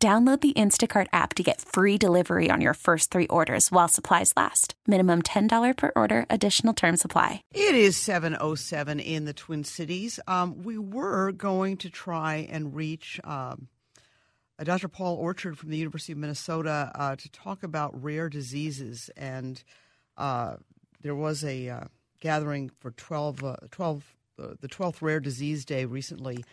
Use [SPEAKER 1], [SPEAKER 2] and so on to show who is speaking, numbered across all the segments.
[SPEAKER 1] Download the Instacart app to get free delivery on your first three orders while supplies last. Minimum $10 per order, additional term supply.
[SPEAKER 2] It is 707 in the Twin Cities. Um, we were going to try and reach um, Dr. Paul Orchard from the University of Minnesota uh, to talk about rare diseases. And uh, there was a uh, gathering for 12, uh, 12 uh, the 12th Rare Disease Day recently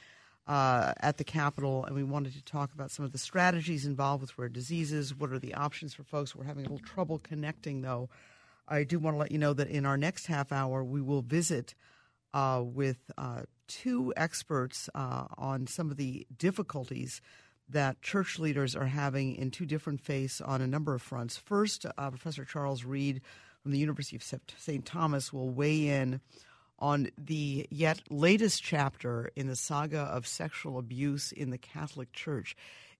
[SPEAKER 2] uh, at the Capitol, and we wanted to talk about some of the strategies involved with rare diseases. What are the options for folks? We're having a little trouble connecting, though. I do want to let you know that in our next half hour, we will visit uh, with uh, two experts uh, on some of the difficulties that church leaders are having in two different faiths on a number of fronts. First, uh, Professor Charles Reid from the University of St. Thomas will weigh in on the yet latest chapter in the saga of sexual abuse in the Catholic Church.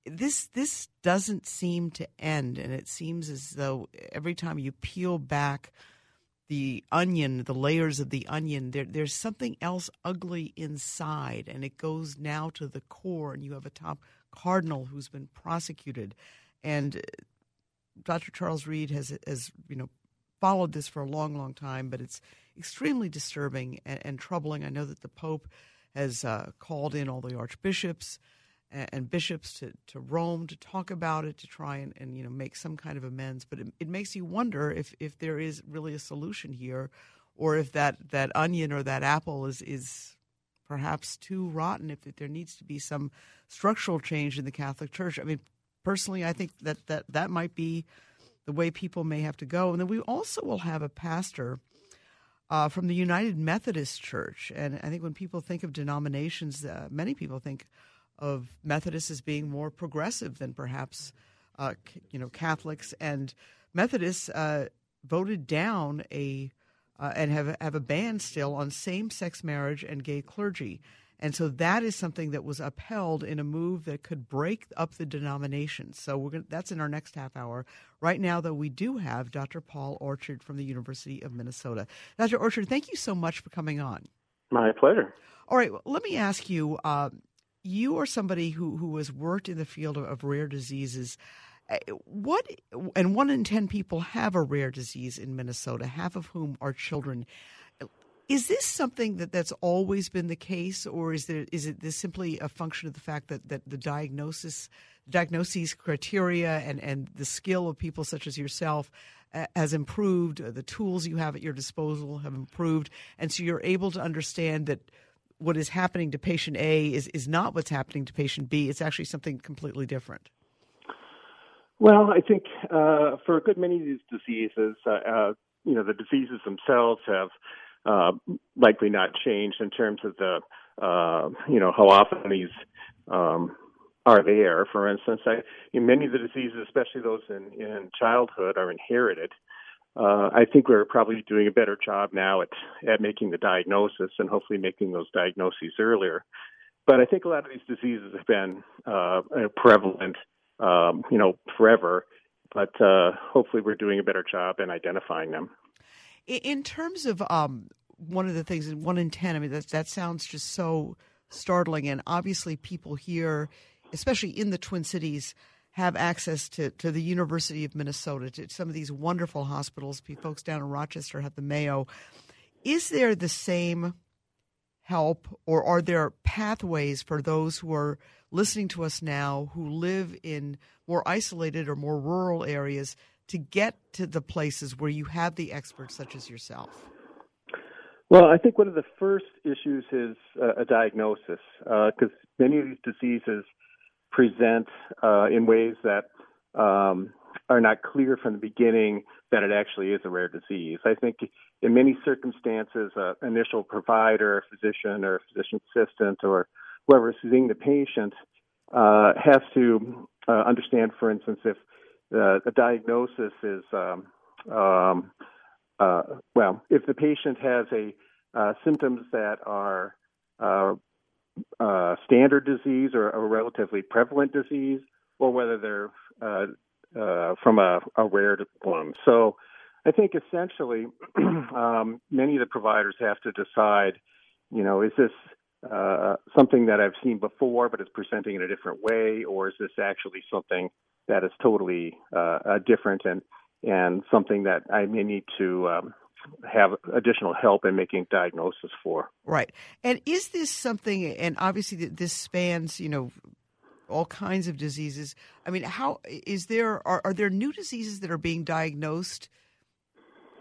[SPEAKER 2] This this doesn't seem to end, and it seems as though every time you peel back the onion, the layers of the onion, there, there's something else ugly inside, and it goes now to the core. And you have a top cardinal who's been prosecuted, and uh, Dr. Charles Reid has has you know followed this for a long, long time, but it's extremely disturbing and, and troubling. I know that the Pope has uh, called in all the archbishops and, and, bishops to, to Rome to talk about it, to try and, and you know make some kind of amends. But it, it makes you wonder if, if there is really a solution here, or if that, that onion or that apple is is perhaps too rotten. If, if there needs to be some structural change in the Catholic Church. I mean, personally, I think that that, that might be the way people may have to go. And then we also will have a pastor uh, from the United Methodist Church. And I think when people think of denominations, uh, many people think of Methodists as being more progressive than perhaps uh, you know Catholics. And Methodists uh, voted down a uh, and have have a ban still on same sex marriage and gay clergy. And so that is something that was upheld in a move that could break up the denominations. So we're gonna, that's in our next half hour. Right now, though, we do have Dr. Paul Orchard from the University of Minnesota. Dr. Orchard, thank you so much for coming on.
[SPEAKER 3] My pleasure.
[SPEAKER 2] All right, well, let me ask you. Uh, you are somebody who who has worked in the field of, of rare diseases. Uh, what and one in ten people have a rare disease in Minnesota, half of whom are children. Is this something that that's always been the case, or is there is it this simply a function of the fact that, that the diagnosis, diagnoses criteria, and, and the skill of people such as yourself uh, has improved? Uh, the tools you have at your disposal have improved, and so you're able to understand that what is happening to patient A is is not what's happening to patient B. It's actually something completely different.
[SPEAKER 3] Well, I think uh, for a good many of these diseases, uh, uh, you know, the diseases themselves have uh, likely not changed in terms of the uh, you know how often these um, are there. For instance, I, in many of the diseases, especially those in, in childhood, are inherited. Uh, I think we're probably doing a better job now at at making the diagnosis and hopefully making those diagnoses earlier. But I think a lot of these diseases have been uh, prevalent, um, you know, forever. But uh, hopefully, we're doing a better job in identifying them.
[SPEAKER 2] In terms of um, one of the things, one in ten, I mean, that that sounds just so startling. And obviously, people here, especially in the Twin Cities, have access to, to the University of Minnesota, to some of these wonderful hospitals. Folks down in Rochester have the Mayo. Is there the same help, or are there pathways for those who are listening to us now who live in more isolated or more rural areas to get to the places where you have the experts such as yourself?
[SPEAKER 3] Well, I think one of the first issues is uh, a diagnosis because uh, many of these diseases present uh, in ways that um, are not clear from the beginning that it actually is a rare disease. I think in many circumstances, an initial provider, a physician, or physician assistant, or whoever is seeing the patient uh, has to uh, understand, for instance, if uh, a diagnosis is um, um, uh, well, if the patient has a uh, symptoms that are uh, uh, standard disease or a relatively prevalent disease, or whether they're uh, from a, a, rare one. So, I think essentially, um, many of the providers have to decide, you know, is this something that I've seen before, but it's presenting in a different way, or is this actually something that is totally uh, uh, different and and something that I may need to um, have additional help in making diagnosis for.
[SPEAKER 2] Right. And is this something, and obviously this spans, you know, all kinds of diseases. I mean, how is there, are, are there new diseases that are being diagnosed?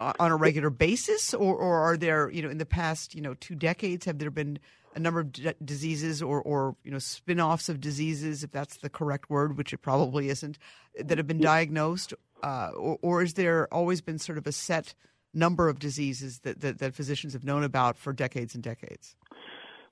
[SPEAKER 2] Uh, on a regular basis, or, or are there, you know, in the past, you know, two decades, have there been a number of d- diseases or, or, you know, spin offs of diseases, if that's the correct word, which it probably isn't, that have been diagnosed? Uh, or, or is there always been sort of a set number of diseases that, that, that physicians have known about for decades and decades?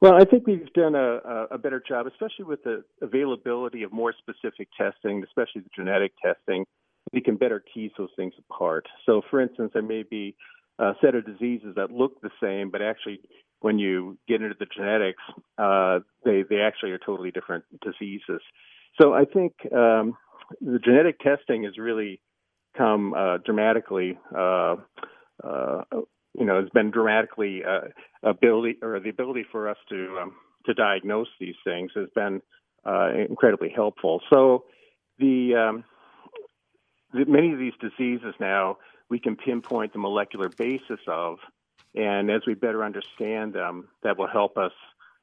[SPEAKER 3] Well, I think we've done a, a better job, especially with the availability of more specific testing, especially the genetic testing. We can better tease those things apart. So, for instance, there may be a set of diseases that look the same, but actually, when you get into the genetics, uh, they they actually are totally different diseases. So, I think um, the genetic testing has really come uh, dramatically. Uh, uh, you know, has been dramatically uh, ability or the ability for us to um, to diagnose these things has been uh, incredibly helpful. So the, um, the many of these diseases now we can pinpoint the molecular basis of, and as we better understand them, that will help us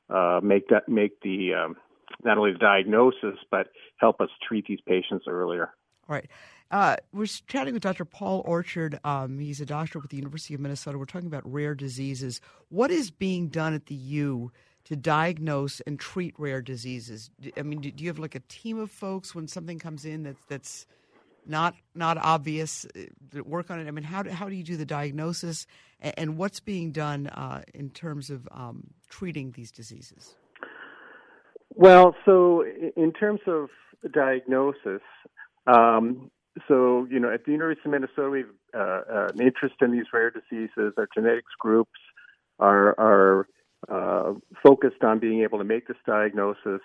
[SPEAKER 3] uh, make that make the um, not only the diagnosis but help us treat these patients earlier.
[SPEAKER 2] All right. Uh, we're chatting with Dr. Paul Orchard. Um, he's a doctor with the University of Minnesota. We're talking about rare diseases. What is being done at the U to diagnose and treat rare diseases? I mean, do you have like a team of folks when something comes in that's that's not not obvious uh, work on it? I mean, how do, how do you do the diagnosis, and, what's being done uh, in terms of um, treating these diseases?
[SPEAKER 3] Well, so in terms of diagnosis, um, so, you know, at the University of Minnesota, we have uh, an interest in these rare diseases. Our genetics groups are, are uh, focused on being able to make this diagnosis.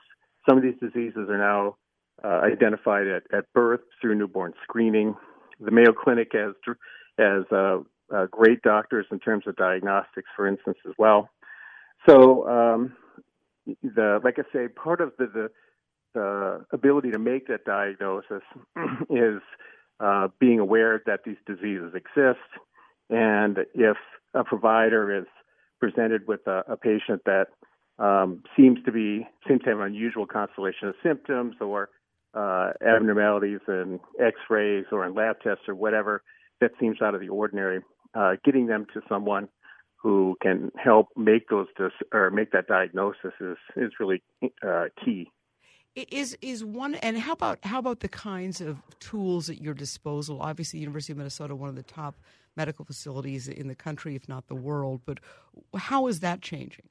[SPEAKER 3] Some of these diseases are now uh, identified at, at birth through newborn screening. The Mayo Clinic has has uh, uh, great doctors in terms of diagnostics, for instance, as well. So, um, the like I say, part of the, the the ability to make that diagnosis is uh, being aware that these diseases exist. And if a provider is presented with a, a patient that um, seems to be seems to have an unusual constellation of symptoms or uh, abnormalities in X-rays or in lab tests or whatever that seems out of the ordinary, uh, getting them to someone who can help make those dis- or make that diagnosis is is really uh, key.
[SPEAKER 2] Is is one and how about how about the kinds of tools at your disposal? Obviously, University of Minnesota, one of the top medical facilities in the country, if not the world. But how is that changing?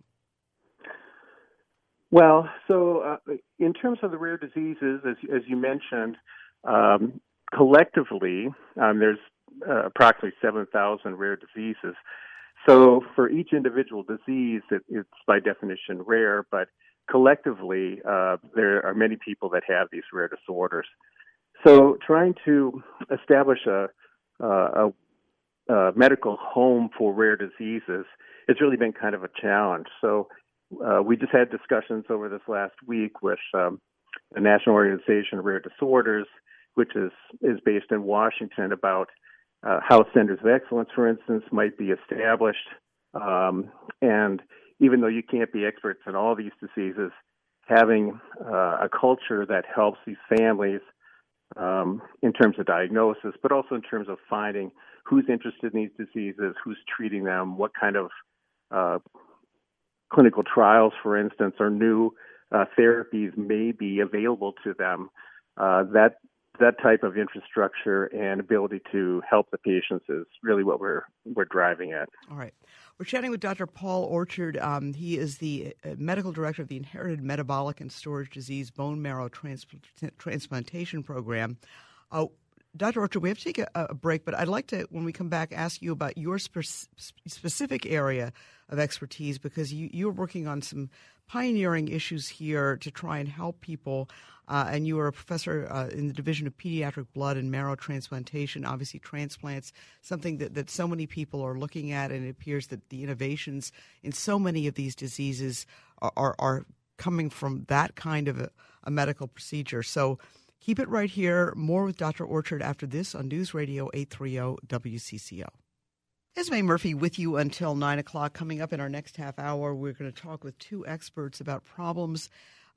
[SPEAKER 3] Well, so uh, in terms of the rare diseases, as as you mentioned, um, collectively um, there's uh, approximately seven thousand rare diseases. So for each individual disease, it, it's by definition rare, but collectively, uh, there are many people that have these rare disorders. So, trying to establish a, a, a medical home for rare diseases has really been kind of a challenge. So, uh, we just had discussions over this last week with um, the National Organization of Rare Disorders, which is is based in Washington, about uh, how centers of excellence, for instance, might be established, um, and even though you can't be experts in all these diseases, having uh, a culture that helps these families um, in terms of diagnosis, but also in terms of finding who's interested in these diseases, who's treating them, what kind of uh, clinical trials, for instance, or new uh, therapies may be available to them. Uh, that that type of infrastructure and ability to help the patients is really what we're we're driving at.
[SPEAKER 2] All right. We're chatting with Dr. Paul Orchard. Um, he is the uh, medical director of the Inherited Metabolic and Storage Disease Bone Marrow Transplantation Program. Uh, Dr. Orchard, we have to take a, a, break, but I'd like to, when we come back, ask you about your spe- specific area of expertise because you, you're working on some pioneering issues here to try and help people. Uh, and you are a professor uh, in the Division of Pediatric Blood and Marrow Transplantation. Obviously, transplants, something that, that so many people are looking at, and it appears that the innovations in so many of these diseases are, are, are coming from that kind of a, a medical procedure. So keep it right here. More with Dr. Orchard after this on News Radio 830 WCCO. Esme Murphy with you until 9 o'clock. Coming up in our next half hour, we're going to talk with two experts about problems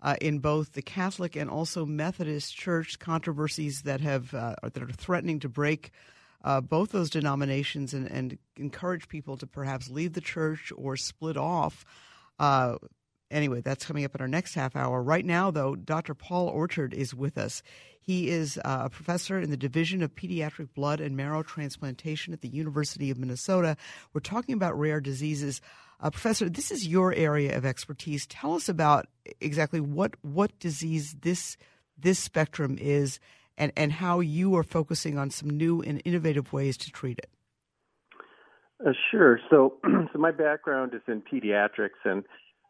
[SPEAKER 2] uh, in both the Catholic and also Methodist Church controversies that have uh, that are threatening to break uh, both those denominations and, and, encourage people to perhaps leave the church or split off. Anyway, that's coming up in our next half hour. Right now, though, Dr. Paul Orchard is with us. He is uh, a professor in the Division of Pediatric Blood and Marrow Transplantation at the University of Minnesota. We're talking about rare diseases. Uh, Professor, this is your area of expertise. Tell us about exactly what, what disease this this spectrum is and, and how you are focusing on some new and innovative ways to treat it.
[SPEAKER 3] Uh, sure. So, so my background is in pediatrics, and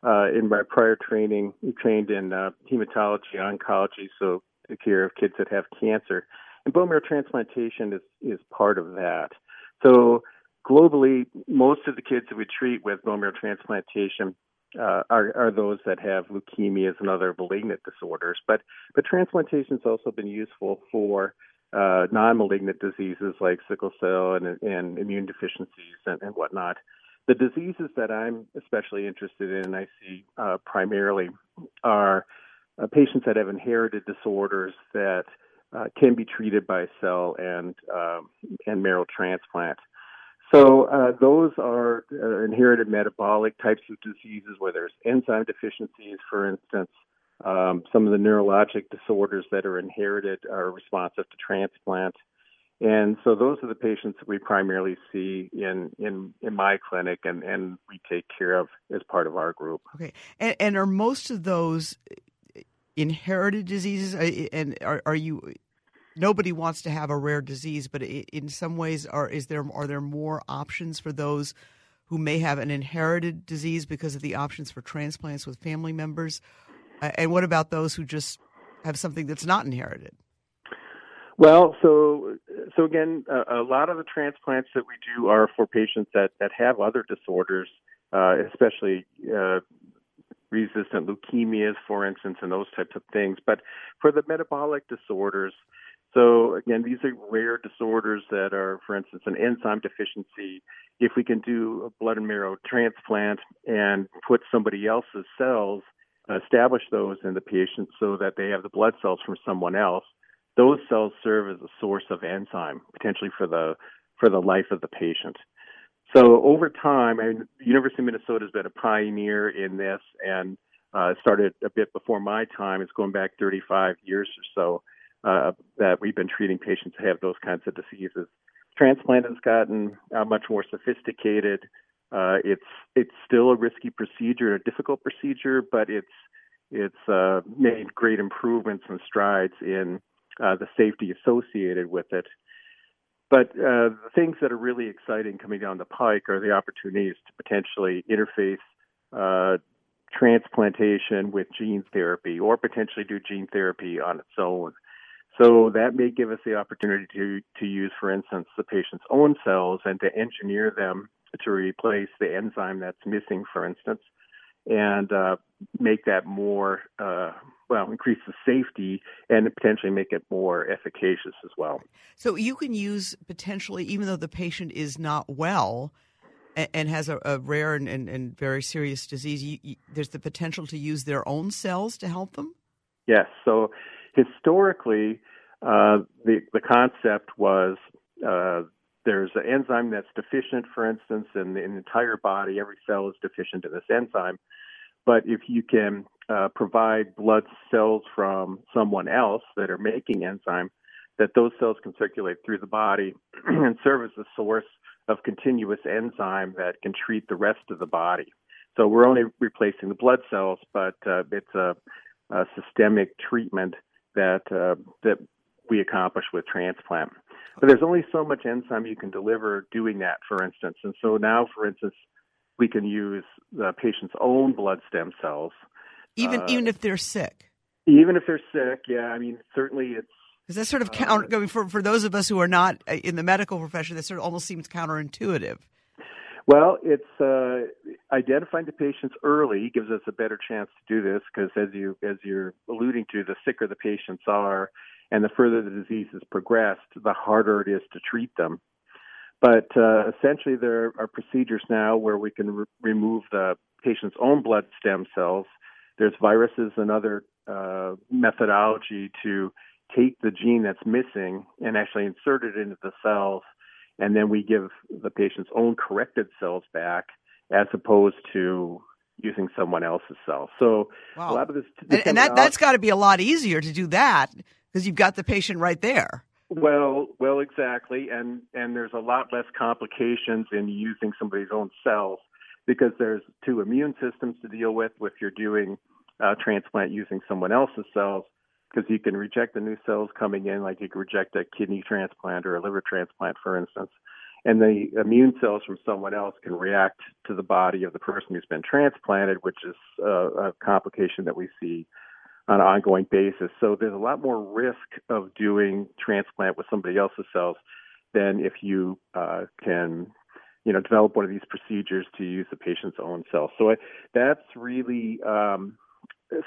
[SPEAKER 3] uh, in my prior training, trained in uh, hematology, oncology, so the care of kids that have cancer. And bone marrow transplantation is, is part of that. So globally, most of the kids that we treat with bone marrow transplantation uh, are, are those that have leukemias and other malignant disorders. But but transplantation has also been useful for uh, non-malignant diseases like sickle cell and, and immune deficiencies and, and whatnot. The diseases that I'm especially interested in, and I see uh, primarily, are uh, patients that have inherited disorders that uh, can be treated by cell and um, and marrow transplant. So uh, those are uh, inherited metabolic types of diseases where there's enzyme deficiencies, for instance. Um, some of the neurologic disorders that are inherited are responsive to transplant. And so those are the patients that we primarily see in in, in my clinic and, and we take care of as part of our group.
[SPEAKER 2] Okay. And, and are most of those inherited diseases? And are, are you? Nobody wants to have a rare disease, but in some ways, are is there are there more options for those who may have an inherited disease because of the options for transplants with family members? And what about those who just have something that's not inherited?
[SPEAKER 3] Well, so so again, a, a lot of the transplants that we do are for patients that that have other disorders, uh, especially uh, resistant leukemias, for instance, and those types of things. But for the metabolic disorders, so again, these are rare disorders that are, for instance, an enzyme deficiency. If we can do a blood and marrow transplant and put somebody else's cells, establish those in the patient so that they have the blood cells from someone else, those cells serve as a source of enzyme potentially for the for the life of the patient. So over time, the University of Minnesota has been a pioneer in this and uh, started a bit before my time. It's going back 35 years or so uh, that we've been treating patients who have those kinds of diseases. Transplant has gotten uh, much more sophisticated. Uh, it's it's still a risky procedure, a difficult procedure, but it's it's uh, made great improvements and strides in uh, the safety associated with it. But uh, the things that are really exciting coming down the pike are the opportunities to potentially interface uh, transplantation with gene therapy or potentially do gene therapy on its own. So that may give us the opportunity to, to use, for instance, the patient's own cells and to engineer them to replace the enzyme that's missing, for instance, and uh, make that more uh, well, increase the safety and potentially make it more efficacious as well.
[SPEAKER 2] So you can use potentially, even though the patient is not well and, and has a, a, rare and, and, and, very serious disease, you, you, there's the potential to use their own cells to help them.
[SPEAKER 3] Yes. So historically, uh, the the concept was uh, there's an enzyme that's deficient, for instance, in the, in the entire body. Every cell is deficient in this enzyme. But if you can uh, provide blood cells from someone else that are making enzyme, that those cells can circulate through the body and serve as a source of continuous enzyme that can treat the rest of the body. So we're only replacing the blood cells, but uh, it's a, a, systemic treatment that uh, that we accomplish with transplant. But there's only so much enzyme you can deliver doing that, for instance. And so now, for instance, we can use the patient's own blood stem cells,
[SPEAKER 2] even uh, even if they're sick.
[SPEAKER 3] Even if they're sick, yeah. I mean, certainly it's
[SPEAKER 2] because that sort of uh, for for those of us who are not uh, in the medical profession. That sort of almost seems counterintuitive.
[SPEAKER 3] Well, it's uh, identifying the patients early gives us a better chance to do this because, as you as you're alluding to, the sicker the patients are, and the further the disease has progressed, the harder it is to treat them. But uh, essentially, there are procedures now where we can re- remove the patient's own blood stem cells. There's viruses and other uh, methodology to take the gene that's missing and actually insert it into the cells and then we give the patient's own corrected cells back as opposed to using someone else's cells. So wow. a lot of this,
[SPEAKER 2] this and, and that that's got to be a lot easier to do that because you've got the patient right there.
[SPEAKER 3] Well, well, exactly, and and there's a lot less complications in using somebody's own cells because there's two immune systems to deal with if you're doing uh, transplant using someone else's cells because you can reject the new cells coming in, like you could reject a kidney transplant or a liver transplant, for instance. And the immune cells from someone else can react to the body of the person who's been transplanted, which is a, a complication that we see on an ongoing basis. So there's a lot more risk of doing transplant with somebody else's cells than if you uh, can, you know, develop one of these procedures to use the patient's own cells. So I, that's really um,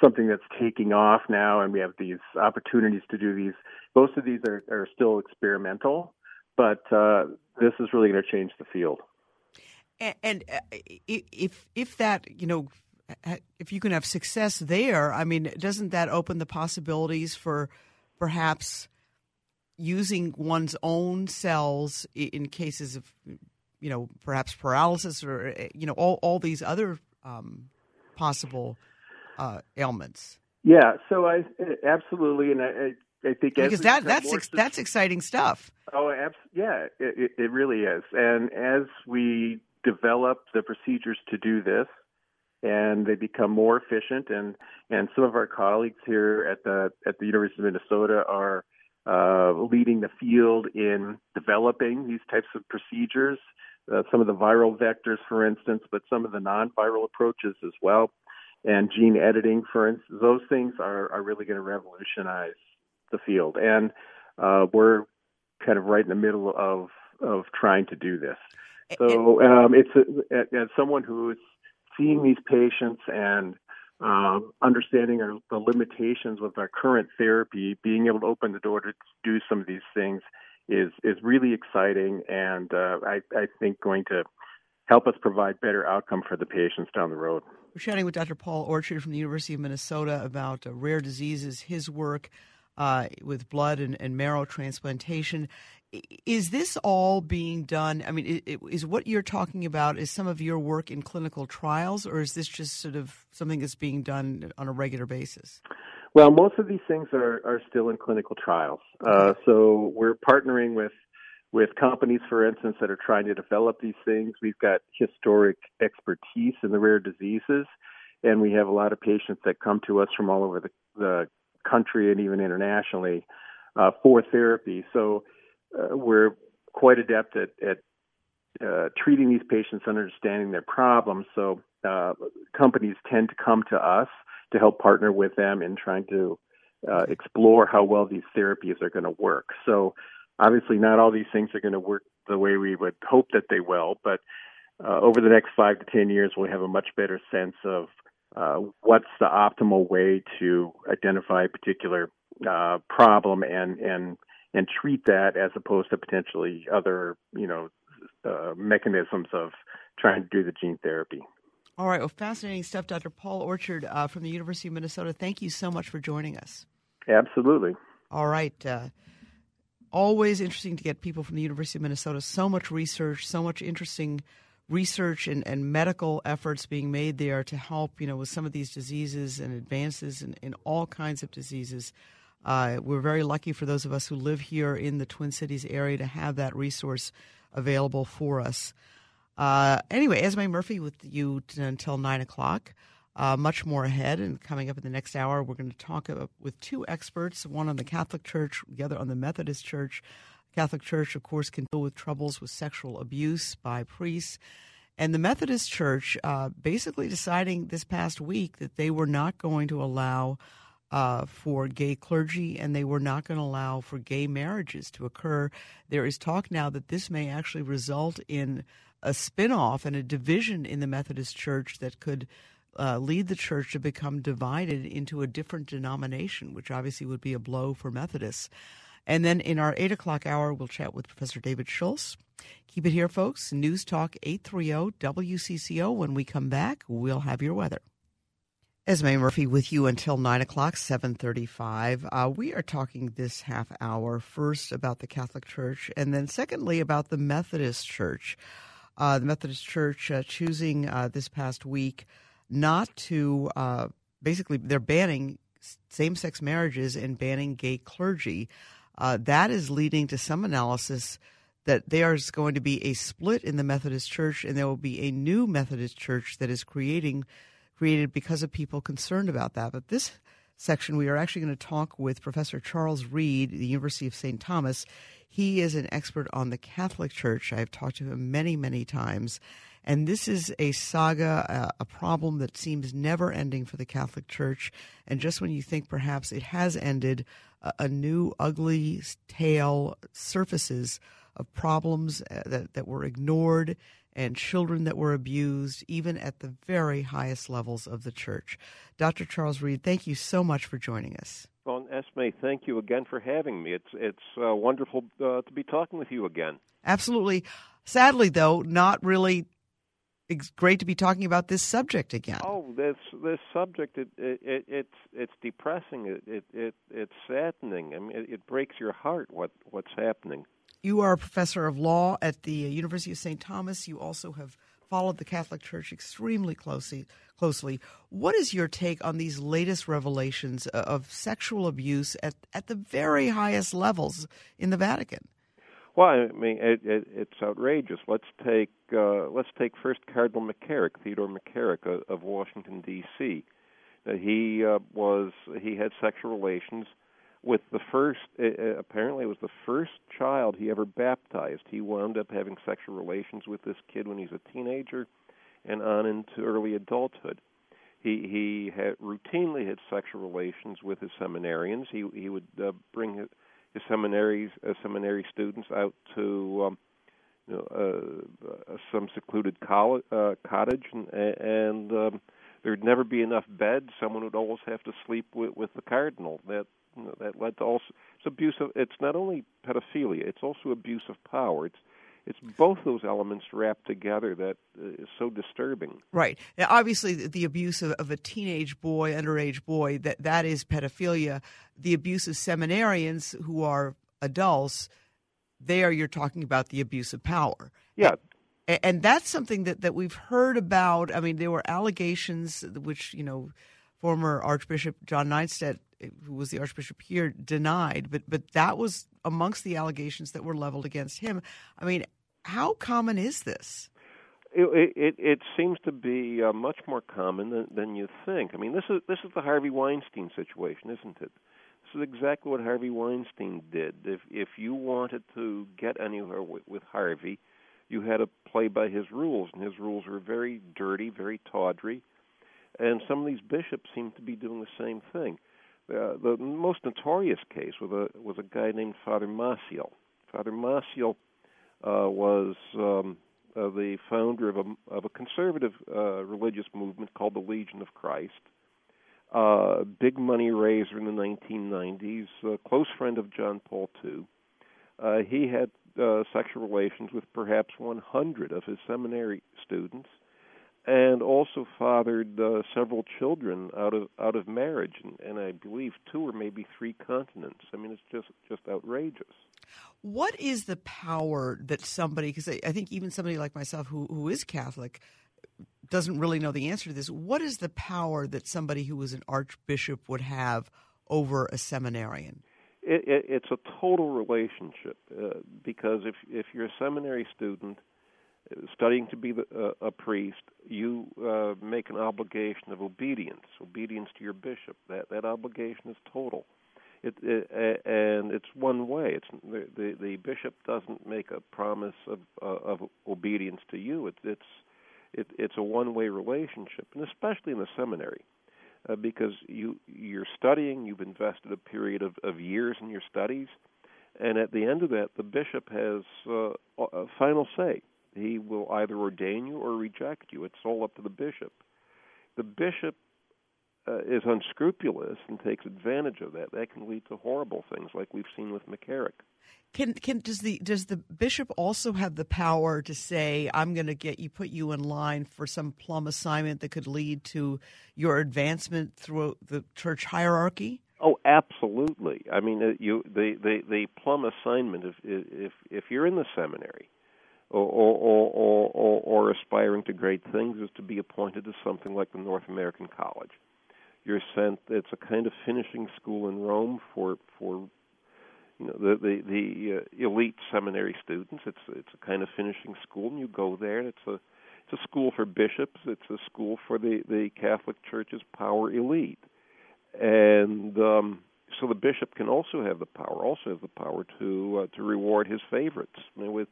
[SPEAKER 3] something that's taking off now, and we have these opportunities to do these. Most of these are, are still experimental, but uh, this is really going to change the field.
[SPEAKER 2] And, and uh, if if that you know if you can have success there, I mean, doesn't that open the possibilities for perhaps using one's own cells in cases of you know perhaps paralysis or you know all all these other um, possible uh, ailments.
[SPEAKER 3] Yeah, so I absolutely, and I, I think
[SPEAKER 2] because that that's ex- that's exciting stuff.
[SPEAKER 3] Oh, abs- yeah, it, it really is. And as we develop the procedures to do this, and they become more efficient, and and some of our colleagues here at the at the University of Minnesota are uh, leading the field in developing these types of procedures. Uh, some of the viral vectors, for instance, but some of the non-viral approaches as well and gene editing, for instance, those things are, are really going to revolutionize the field. And uh, we're kind of right in the middle of of trying to do this. So um, it's a, as someone who's seeing these patients and um, understanding our, the limitations with our current therapy, being able to open the door to do some of these things is is really exciting, and uh, I, I think going to help us provide better outcome for the patients down the road.
[SPEAKER 2] We're chatting with Dr. Paul Orchard from the University of Minnesota about uh, rare diseases, his work uh, with blood and, and, marrow transplantation. Is this all being done? I mean, is what you're talking about is some of your work in clinical trials, or is this just sort of something that's being done on a regular basis?
[SPEAKER 3] Well, most of these things are, are still in clinical trials. Uh, so we're partnering with with companies, for instance, that are trying to develop these things. We've got historic expertise in the rare diseases, and we have a lot of patients that come to us from all over the, the country and even internationally uh, for therapy. So uh, we're quite adept at, at uh, treating these patients and understanding their problems. So uh, companies tend to come to us to help partner with them in trying to uh, explore how well these therapies are going to work. So obviously not all these things are going to work the way we would hope that they will, but uh, over the next five to ten years, we'll have a much better sense of uh, what's the optimal way to identify a particular uh, problem and and and treat that as opposed to potentially other you know uh, mechanisms of trying to do the gene therapy.
[SPEAKER 2] All right, well, fascinating stuff, Dr. Paul Orchard uh, from the University of Minnesota. Thank you so much for joining us.
[SPEAKER 3] Absolutely.
[SPEAKER 2] All right. Uh, always interesting to get people from the University of Minnesota. So much research, so much interesting research and, and medical efforts being made there to help, you know, with some of these diseases and advances in, in all kinds of diseases. Uh, we're very lucky for those of us who live here in the Twin Cities area to have that resource available for us. Uh, anyway, Esme Murphy with you t- until 9 o'clock. Uh, much more ahead, and coming up in the next hour, we're going to talk with two experts one on the Catholic Church, the other on the Methodist Church. Catholic Church, of course, can deal with troubles with sexual abuse by priests. And the Methodist Church uh, basically deciding this past week that they were not going to allow uh, for gay clergy and they were not going to allow for gay marriages to occur. There is talk now that this may actually result in a spinoff and a division in the Methodist Church that could uh, lead the church to become divided into a different denomination, which obviously would be a blow for Methodists. And then in our 8 o'clock hour, we'll chat with Professor David Schultz. Keep it here, folks. News Talk 830 WCCO. When we come back, we'll have your weather. Esme Murphy with you until 9 o'clock, 735. Uh, we are talking this half hour first about the Catholic Church and then secondly about the Methodist Church. Uh, the Methodist Church uh, choosing uh, this past week not to, uh, basically, they're banning same sex marriages and banning gay clergy. Uh, that is leading to some analysis that there is going to be a split in the Methodist Church, and there will be a new Methodist Church that is creating created because of people concerned about that. But this section, we are actually going to talk with Professor Charles Reid, the University of St. Thomas. He is an expert on the Catholic Church. I've talked to him many, many times. And this is a saga, a problem that seems never ending for the Catholic Church. And just when you think perhaps it has ended, a new ugly tale surfaces of problems uh, that, that were ignored and children that were abused, even at the very highest levels of the church. Dr. Charles Reid, thank you so much for joining us.
[SPEAKER 4] Well, Esme, thank you again for having me. It's it's uh, wonderful uh, to be talking with you again.
[SPEAKER 2] Absolutely. Sadly, though, not really it's great to be talking about this subject again.
[SPEAKER 4] Oh, this this subject it, it, it it's it's depressing. It, it it it's saddening. I mean, it, it breaks your heart what what's happening.
[SPEAKER 2] You are a professor of law at the University of St. Thomas. You also have followed the Catholic Church extremely closely. Closely, what is your take on these latest revelations of sexual abuse at at the very highest levels in the Vatican?
[SPEAKER 4] Well, I mean, it, it, it's outrageous. Let's take uh, let's take first Cardinal McCarrick, Theodore McCarrick of, of Washington D.C. That he uh, was he had sexual relations with the first. Uh, apparently, it was the first child he ever baptized. He wound up having sexual relations with this kid when he's a teenager, and on into early adulthood. He he had routinely had sexual relations with his seminarians. He he would uh, bring his his seminaries uh, seminary students out to um, you know, uh, uh, some secluded college, uh, cottage, and, and um, there'd never be enough beds. Someone would always have to sleep with, with the cardinal. That that led to also it's abuse of. It's not only pedophilia; it's also abuse of power. It's it's both those elements wrapped together that uh, is so disturbing.
[SPEAKER 2] Right. Now, obviously, the abuse of, of, a teenage boy, underage boy, that that is pedophilia. The abuse of seminarians who are adults, there you're talking about the abuse of power.
[SPEAKER 4] Yeah.
[SPEAKER 2] And, and that's something that, that we've heard about. I mean, there were allegations which, you know, former Archbishop John Nienstedt, who was the Archbishop here, denied, but but that was amongst the allegations that were leveled against him. I mean, how common is this?
[SPEAKER 4] It, it, it seems to be uh, much more common than, than you think. I mean, this is this is the Harvey Weinstein situation, isn't it? This is exactly what Harvey Weinstein did. If if you wanted to get anywhere with, with Harvey, you had to play by his rules, and his rules were very dirty, very tawdry. And some of these bishops seem to be doing the same thing. Uh, the most notorious case was a was a guy named Father Maciel. Father Maciel uh, was um, uh, the founder of a, of a conservative uh, religious movement called the Legion of Christ. Uh, big money raiser in the 1990s, a close friend of John Paul II. Uh, he had sexual relations with perhaps 100 of his seminary students, and also fathered uh, several children out of out of marriage, and, and I believe two or maybe three continents. I mean, it's just just outrageous.
[SPEAKER 2] What is the power that somebody, because I, I think even somebody like myself who, who is Catholic doesn't really know the answer to this. What is the power that somebody who was an archbishop would have over a seminarian?
[SPEAKER 4] It, it, it's a total relationship uh, because if if you're a seminary student studying to be the, uh, a priest, you uh, make an obligation of obedience, obedience to your bishop. That that obligation is total. It, it and it's one way. It's the, the the bishop doesn't make a promise of uh, of obedience to you. It's it's it, it's a one way relationship, and especially in the seminary uh, because you you're studying, you've invested a period of, of years in your studies, and at the end of that, the bishop has uh, a final say. He will either ordain you or reject you. It's all up to the bishop. The bishop uh, is unscrupulous and takes advantage of that. That can lead to horrible things, like we've seen with McCarrick.
[SPEAKER 2] Can can does the does the bishop also have the power to say I'm going to get you put you in line for some plum assignment that could lead to your advancement through the church hierarchy?
[SPEAKER 4] Oh, absolutely. I mean, uh, you the the the plum assignment if if if you're in the seminary or or or or, or aspiring to great things is to be appointed to something like the North American College. You're sent. It's a kind of finishing school in Rome for for you know the the, the uh, elite seminary students. It's it's a kind of finishing school, and you go there. It's a it's a school for bishops. It's a school for the the Catholic Church's power elite, and um, so the bishop can also have the power, also have the power to uh, to reward his favorites. I mean, with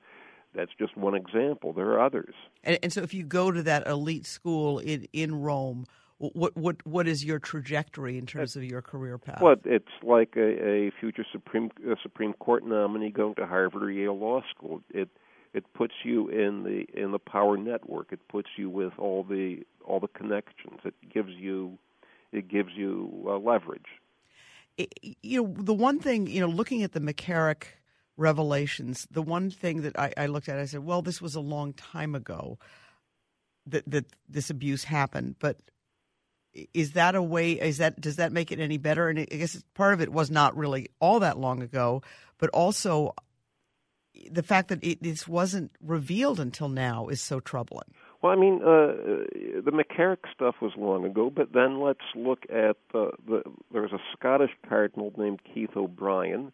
[SPEAKER 4] that's just one example. There are others.
[SPEAKER 2] And, and so, if you go to that elite school in in Rome, what what what is your trajectory in terms of your career path?
[SPEAKER 4] Well, it's like a, a future Supreme a Supreme Court nominee going to Harvard or Yale Law School. It it puts you in the in the power network. It puts you with all the all the connections. It gives you it gives you uh, leverage.
[SPEAKER 2] It, you know, the one thing you know, looking at the McCarrick revelations, the one thing that I, I looked at, I said, well, this was a long time ago that that this abuse happened, but is that a way is that does that make it any better? And i guess part of it was not really all that long ago but also the fact that it, this wasn't revealed until now is so troubling.
[SPEAKER 4] Well i mean uh, the mccarrick stuff was long ago but then let's look at uh, the there was a scottish cardinal named keith o'brien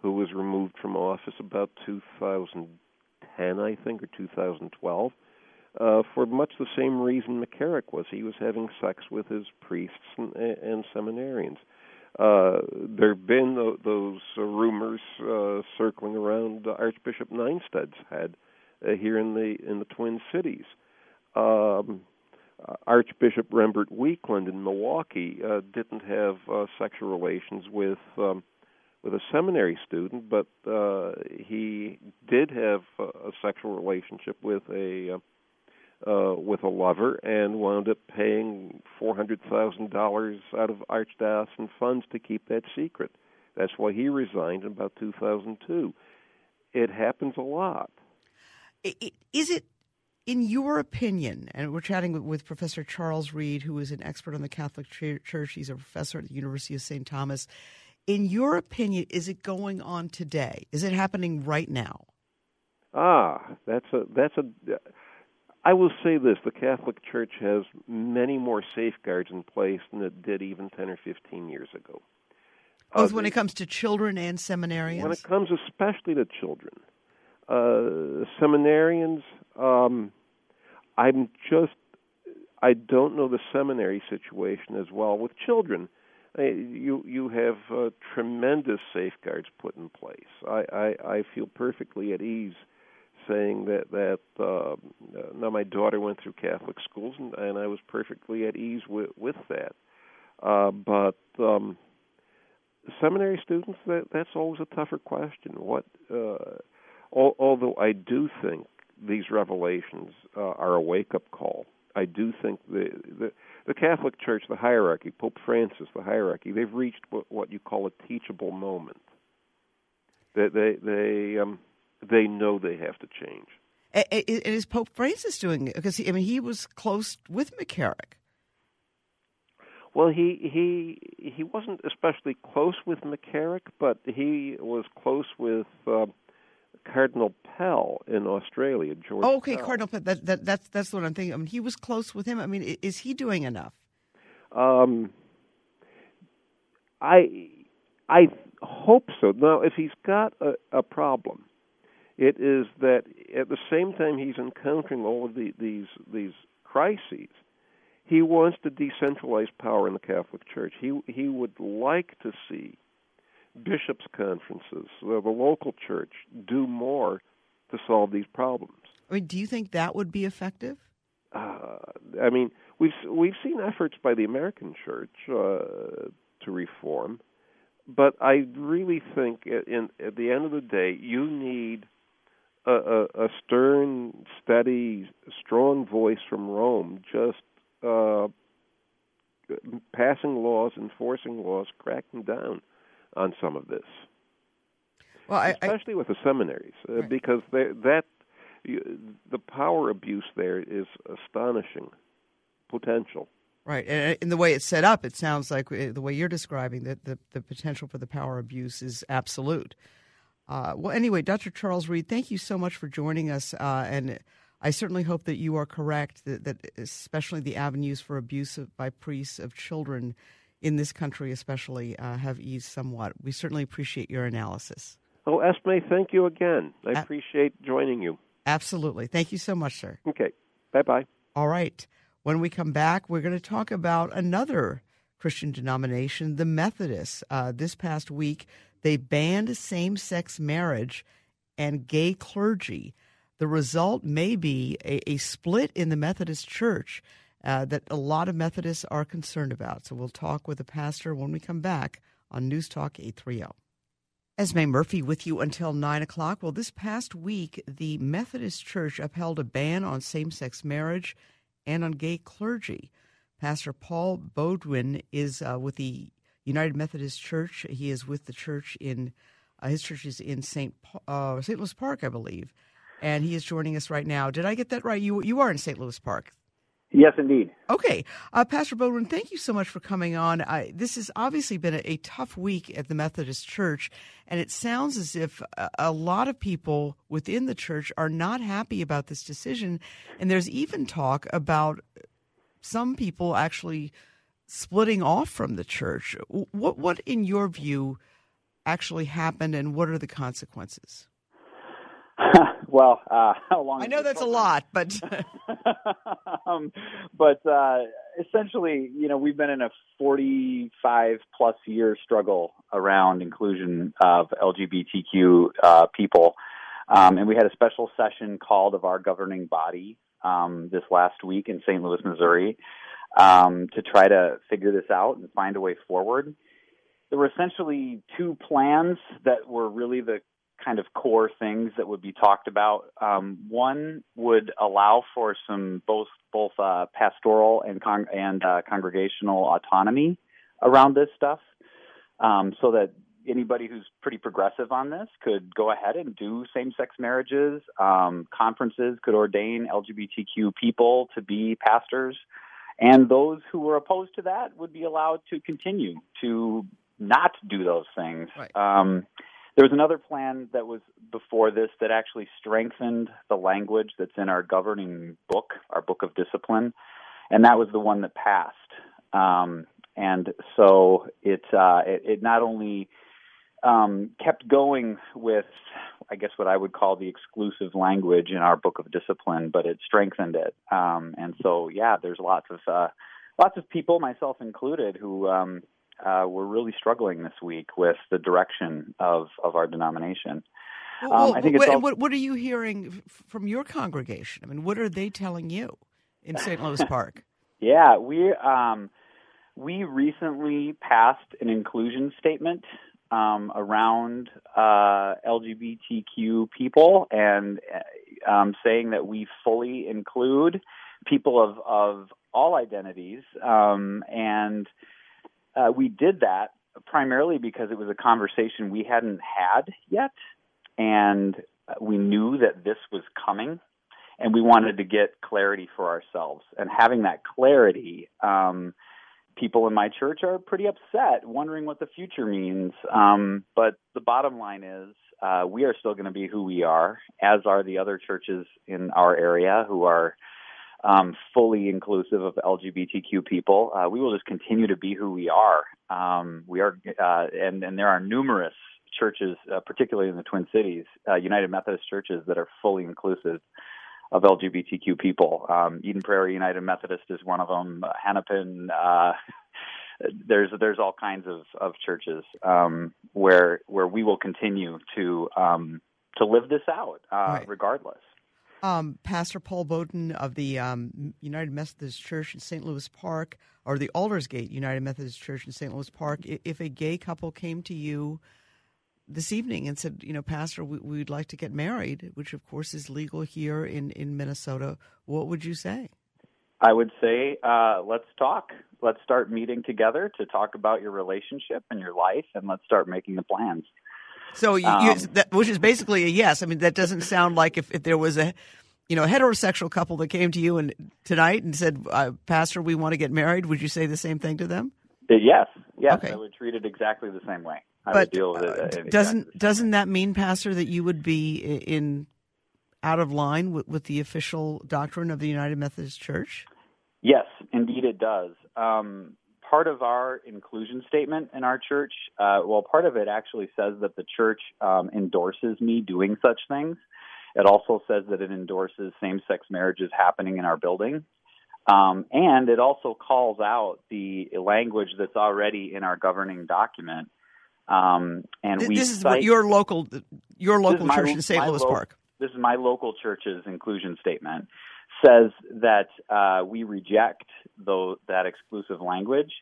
[SPEAKER 4] who was removed from office about 2010 i think or 2012 uh, for much the same reason McCarrick was. He was having sex with his priests and, and seminarians. Uh, there have been th- those uh, rumors uh, circling around Archbishop Nienstedt's head uh, here in the in the Twin Cities. Um, Archbishop Rembert Weakland in Milwaukee uh, didn't have uh, sexual relations with um, with a seminary student, but uh, he did have a sexual relationship with a uh, uh, with a lover and wound up paying four hundred thousand dollars out of archdiocesan funds to keep that secret. That's why he resigned in about two thousand two. It happens a lot.
[SPEAKER 2] Is it, in your opinion? And we're chatting with Professor Charles Reid, who is an expert on the Catholic Church. He's a professor at the University of St. Thomas. In your opinion, is it going on today? Is it happening right now?
[SPEAKER 4] Ah, that's a that's a I will say this the Catholic Church has many more safeguards in place than it did even 10 or 15 years ago.
[SPEAKER 2] Both uh, when it comes to children and seminarians?
[SPEAKER 4] When it comes especially to children. Uh, seminarians, um, I'm just, I don't know the seminary situation as well. With children, you you have uh, tremendous safeguards put in place. I, I, I feel perfectly at ease saying that that uh, now my daughter went through Catholic schools and, and I was perfectly at ease with with that. Uh, but um, seminary students, that that's always a tougher question. What, uh, al- although I do think these revelations uh, are a wake up call. I do think the, the the Catholic Church, the hierarchy, Pope Francis, the hierarchy, they've reached what, what you call a teachable moment. They they they um, they know they have to change.
[SPEAKER 2] And is Pope Francis doing it? Because he, I mean, he was close with McCarrick.
[SPEAKER 4] Well, he he he wasn't especially close with McCarrick, but he was close with uh, Cardinal Pell in Australia. George.
[SPEAKER 2] Oh, okay,
[SPEAKER 4] Pell.
[SPEAKER 2] Cardinal Pell. That, that that's that's what I'm thinking. I mean, he was close with him. I mean, is he doing enough?
[SPEAKER 4] Um, I I hope so. Now, if he's got a, a problem, it is that at the same time he's encountering all of the, these these crises, he wants to decentralize power in the Catholic Church. He he would like to see bishops' conferences, the, the local church, do more to solve these problems.
[SPEAKER 2] I mean, do you think that would be effective?
[SPEAKER 4] Uh, I mean, we've we've seen efforts by the American Church uh, to reform, but I really think, in, at the end of the day, you need a, a, a stern, steady, strong voice from Rome, just uh, passing laws, enforcing laws, cracking down on some of this.
[SPEAKER 2] Well, I,
[SPEAKER 4] especially
[SPEAKER 2] I,
[SPEAKER 4] with the seminaries, uh, right. because they, that you, the power abuse there is astonishing potential.
[SPEAKER 2] Right, and in the way it's set up, it sounds like uh, the way you're describing that the, the potential for the power abuse is absolute. Uh, well, anyway, Dr. Charles Reid, thank you so much for joining us, uh, and I certainly hope that you are correct that, that especially the avenues for abuse of, by priests of children in this country, especially, uh, have eased somewhat. We certainly appreciate your analysis.
[SPEAKER 4] Oh, Esme, thank you again. I A- appreciate joining you.
[SPEAKER 2] Absolutely. Thank you so much, sir.
[SPEAKER 4] Okay. Bye bye.
[SPEAKER 2] All right. When we come back, we're going to talk about another Christian denomination, the Methodists. Uh, this past week, they banned same sex marriage and gay clergy. The result may be a, a split in the Methodist Church uh, that a lot of Methodists are concerned about. So we'll talk with a pastor when we come back on News Talk 830. Esme Murphy with you until 9 o'clock. Well, this past week, the Methodist Church upheld a ban on same sex marriage and on gay clergy. Pastor Paul Baudhuin is uh, with the United Methodist Church. He is with the church in, uh, his church is in St. Uh, St. Louis Park, I believe. And he is joining us right now. Did I get that right? You, you are in St. Louis Park.
[SPEAKER 5] Yes, indeed.
[SPEAKER 2] Okay. Uh, Pastor Baudhuin, thank you so much for coming on. I, this has obviously been a, a, tough week at the Methodist Church, and it sounds as if a, a, lot of people within the church are not happy about this decision. And there's even talk about some people actually splitting off from the church. What, what in your view, actually happened, and what are the consequences?
[SPEAKER 5] well, uh, how long?
[SPEAKER 2] I know that's a lot, but
[SPEAKER 5] um, but uh, essentially, you know, we've been in a 45 plus year struggle around inclusion of LGBTQ uh, people, um, and we had a special session called of our governing body um, this last week in St. Louis, Missouri, um, to try to figure this out and find a way forward there were essentially two plans that were really the kind of core things that would be talked about. Um, one would allow for some both both uh, pastoral and con- and uh, congregational autonomy around this stuff, um, so that anybody who's pretty progressive on this could go ahead and do same-sex marriages. Um, conferences could ordain LGBTQ people to be pastors, and those who were opposed to that would be allowed to continue to not do those things.
[SPEAKER 2] Right.
[SPEAKER 5] There was another plan that was before this that actually strengthened the language that's in our governing book, our book of discipline, and that was the one that passed. Um, and so it, uh, it, it not only um, kept going with, I guess, what I would call the exclusive language in our book of discipline, but it strengthened it. Um, and so, yeah, there's lots of uh, lots of people, myself included, who um, uh, we're really struggling this week with the direction of, of our denomination.
[SPEAKER 2] Well, um, I think what, all... what, what, are you hearing from your congregation? I mean, what are they telling you in St. Louis Park?
[SPEAKER 5] yeah, we um, we recently passed an inclusion statement um, around uh, LGBTQ people and uh, um, saying that we fully include people of of all identities um, and uh, we did that primarily because it was a conversation we hadn't had yet, and we knew that this was coming, and we wanted to get clarity for ourselves. And having that clarity, um, people in my church are pretty upset, wondering what the future means. Um, but the bottom line is, uh, we are still going to be who we are, as are the other churches in our area who are um, fully inclusive of LGBTQ people. Uh, we will just continue to be who we are. Um, we are, uh, and and there are numerous churches, uh, particularly in the Twin Cities, uh, United Methodist churches that are fully inclusive of LGBTQ people. Um, Eden Prairie United Methodist is one of them. Hennepin. Uh, there's there's all kinds of of churches um, where where we will continue to um, to live this out uh, right. regardless.
[SPEAKER 2] Um, Pastor Paul Baudhuin of the um, United Methodist Church in St. Louis Park, or the Aldersgate United Methodist Church in St. Louis Park, if a gay couple came to you this evening and said, you know, Pastor, we, would like to get married, which of course is legal here in, in Minnesota, what would you say?
[SPEAKER 5] I would say, uh, let's talk. Let's start meeting together to talk about your relationship and your life, and let's start making the plans.
[SPEAKER 2] So, you, um, you, that, which is basically a yes. I mean, that doesn't sound like if, if there was a, you know, a heterosexual couple that came to you and tonight and said, uh, "Pastor, we want to get married." Would you say the same thing to them?
[SPEAKER 5] Uh, yes, yes. Okay. I would treat it exactly the same way. I
[SPEAKER 2] but
[SPEAKER 5] deal
[SPEAKER 2] with it. Uh, doesn't doesn't that mean, Pastor, that you would be in out of line with, with the official doctrine of the United Methodist Church?
[SPEAKER 5] Yes, indeed, it does. Um, part of our inclusion statement in our church, uh, well, part of it actually says that the church um, endorses me doing such things. It also says that it endorses same sex marriages happening in our building. Um, and it also calls out the language that's already in our governing document. Um, and
[SPEAKER 2] this
[SPEAKER 5] we
[SPEAKER 2] is
[SPEAKER 5] cite,
[SPEAKER 2] your local your local church my, in St. Louis lo- Park.
[SPEAKER 5] This is my local church's inclusion statement says that uh, we reject the, that exclusive language,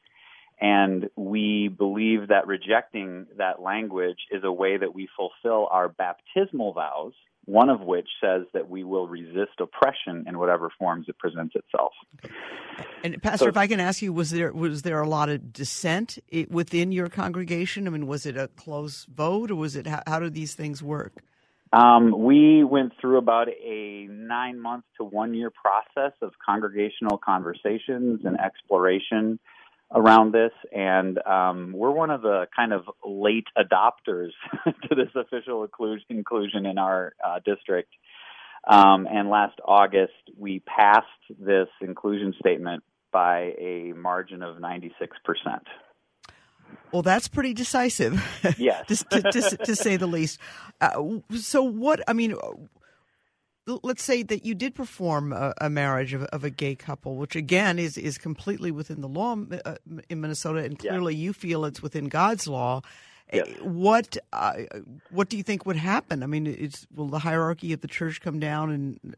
[SPEAKER 5] and we believe that rejecting that language is a way that we fulfill our baptismal vows. One of which says that we will resist oppression in whatever forms it presents itself.
[SPEAKER 2] And Pastor, so, if I can ask you, was there was there a lot of dissent within your congregation? I mean, was it a close vote, or was it how, how did these things work?
[SPEAKER 5] Um, we went through about a nine month to one year process of congregational conversations and exploration around this, and um, we're one of the kind of late adopters to this official inclusion in our uh, district. Um, and last August, we passed this inclusion statement by a margin of 96 percent.
[SPEAKER 2] Well, that's pretty decisive.
[SPEAKER 5] Yes.
[SPEAKER 2] to, to, to, to, say the least. Uh, so, what, I mean, let's say that you did perform a, a marriage of, of, a gay couple, which again is, is completely within the law uh, in Minnesota, and clearly yeah. you feel it's within God's law.
[SPEAKER 5] Yes.
[SPEAKER 2] What uh, what do you think would happen? I mean, it's, will the hierarchy of the church come down and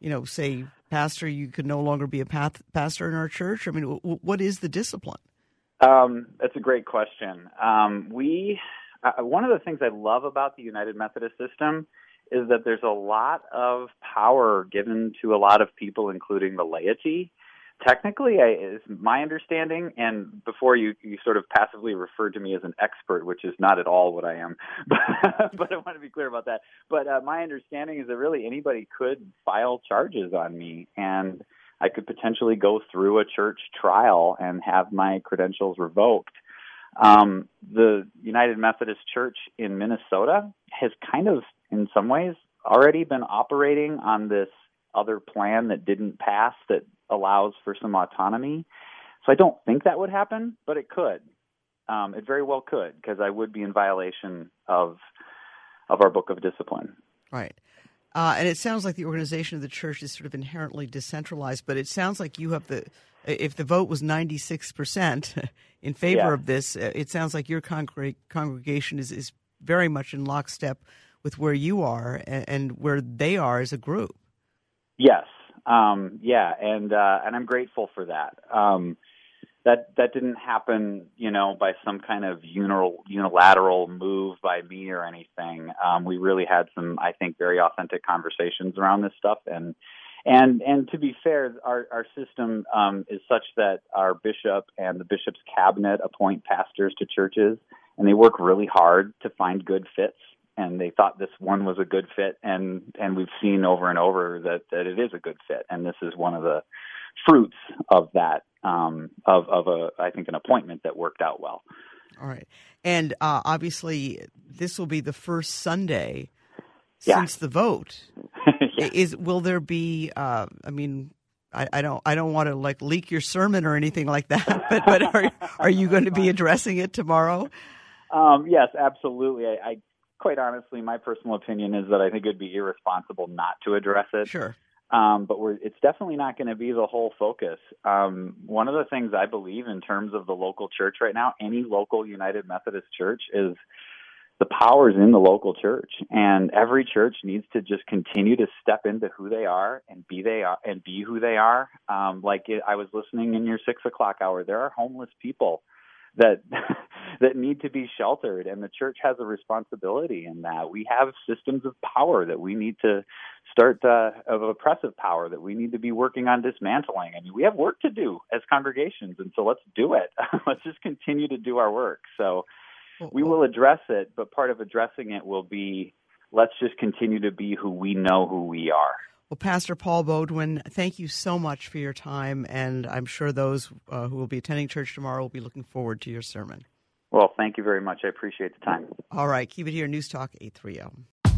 [SPEAKER 2] you know say, Pastor, you could no longer be a path, pastor in our church? I mean, what is the discipline?
[SPEAKER 5] Um, that's a great question. Um, we uh, one of the things I love about the United Methodist system is that there's a lot of power given to a lot of people, including the laity. Technically, I, is my understanding, and before you, you sort of passively referred to me as an expert, which is not at all what I am, but, but I want to be clear about that. But uh, my understanding is that really anybody could file charges on me, and I could potentially go through a church trial and have my credentials revoked. Um, the United Methodist Church in Minnesota has kind of, in some ways, already been operating on this other plan that didn't pass that allows for some autonomy. So I don't think that would happen, but it could. Um, it very well could because I would be in violation of of our book of discipline.
[SPEAKER 2] Right. Uh, and it sounds like the organization of the church is sort of inherently decentralized, but it sounds like you have the, if the vote was 96% in favor
[SPEAKER 5] yeah.
[SPEAKER 2] of this, uh, it sounds like your congre- congregation is, is very much in lockstep with where you are and, and where they are as a group.
[SPEAKER 5] Yes. Um, yeah. And, uh, and I'm grateful for that. Um, that that didn't happen, you know, by some kind of unilateral move by me or anything. Um, we really had some, I think, very authentic conversations around this stuff, and and and to be fair, our our system um, is such that our bishop and the bishop's cabinet appoint pastors to churches, and they work really hard to find good fits. And they thought this one was a good fit, and and we've seen over and over that that it is a good fit, and this is one of the fruits of that um, of of a I think an appointment that worked out well.
[SPEAKER 2] All right, and uh, obviously this will be the first Sunday
[SPEAKER 5] yeah.
[SPEAKER 2] since the vote.
[SPEAKER 5] yeah.
[SPEAKER 2] Is will there be? Uh, I mean, I, I, don't I don't want to like leak your sermon or anything like that, but but are are you going to be addressing it tomorrow?
[SPEAKER 5] Um, yes, absolutely. I, I quite honestly, my personal opinion is that I think it would be irresponsible not to address it.
[SPEAKER 2] Sure.
[SPEAKER 5] Um, but it's definitely not going to be the whole focus. Um, one of the things I believe in terms of the local church right now, any local United Methodist church, is the power is in the local church, and every church needs to just continue to step into who they are and be they are and be who they are. Um, like it, I was listening in your six o'clock hour, there are homeless people that that need to be sheltered and the church has a responsibility in that. We have systems of power that we need to start uh, of oppressive power that we need to be working on dismantling. I mean we have work to do as congregations and so let's do it. Let's just continue to do our work. So we will address it but part of addressing it will be let's just continue to be who we know who we are
[SPEAKER 2] well, Pastor Paul Baudhuin, thank you so much for your time, and I'm sure those uh, who will be attending church tomorrow will be looking forward to your sermon.
[SPEAKER 5] Well, thank you very much. I appreciate the time.
[SPEAKER 2] All right, keep it here. News Talk 830.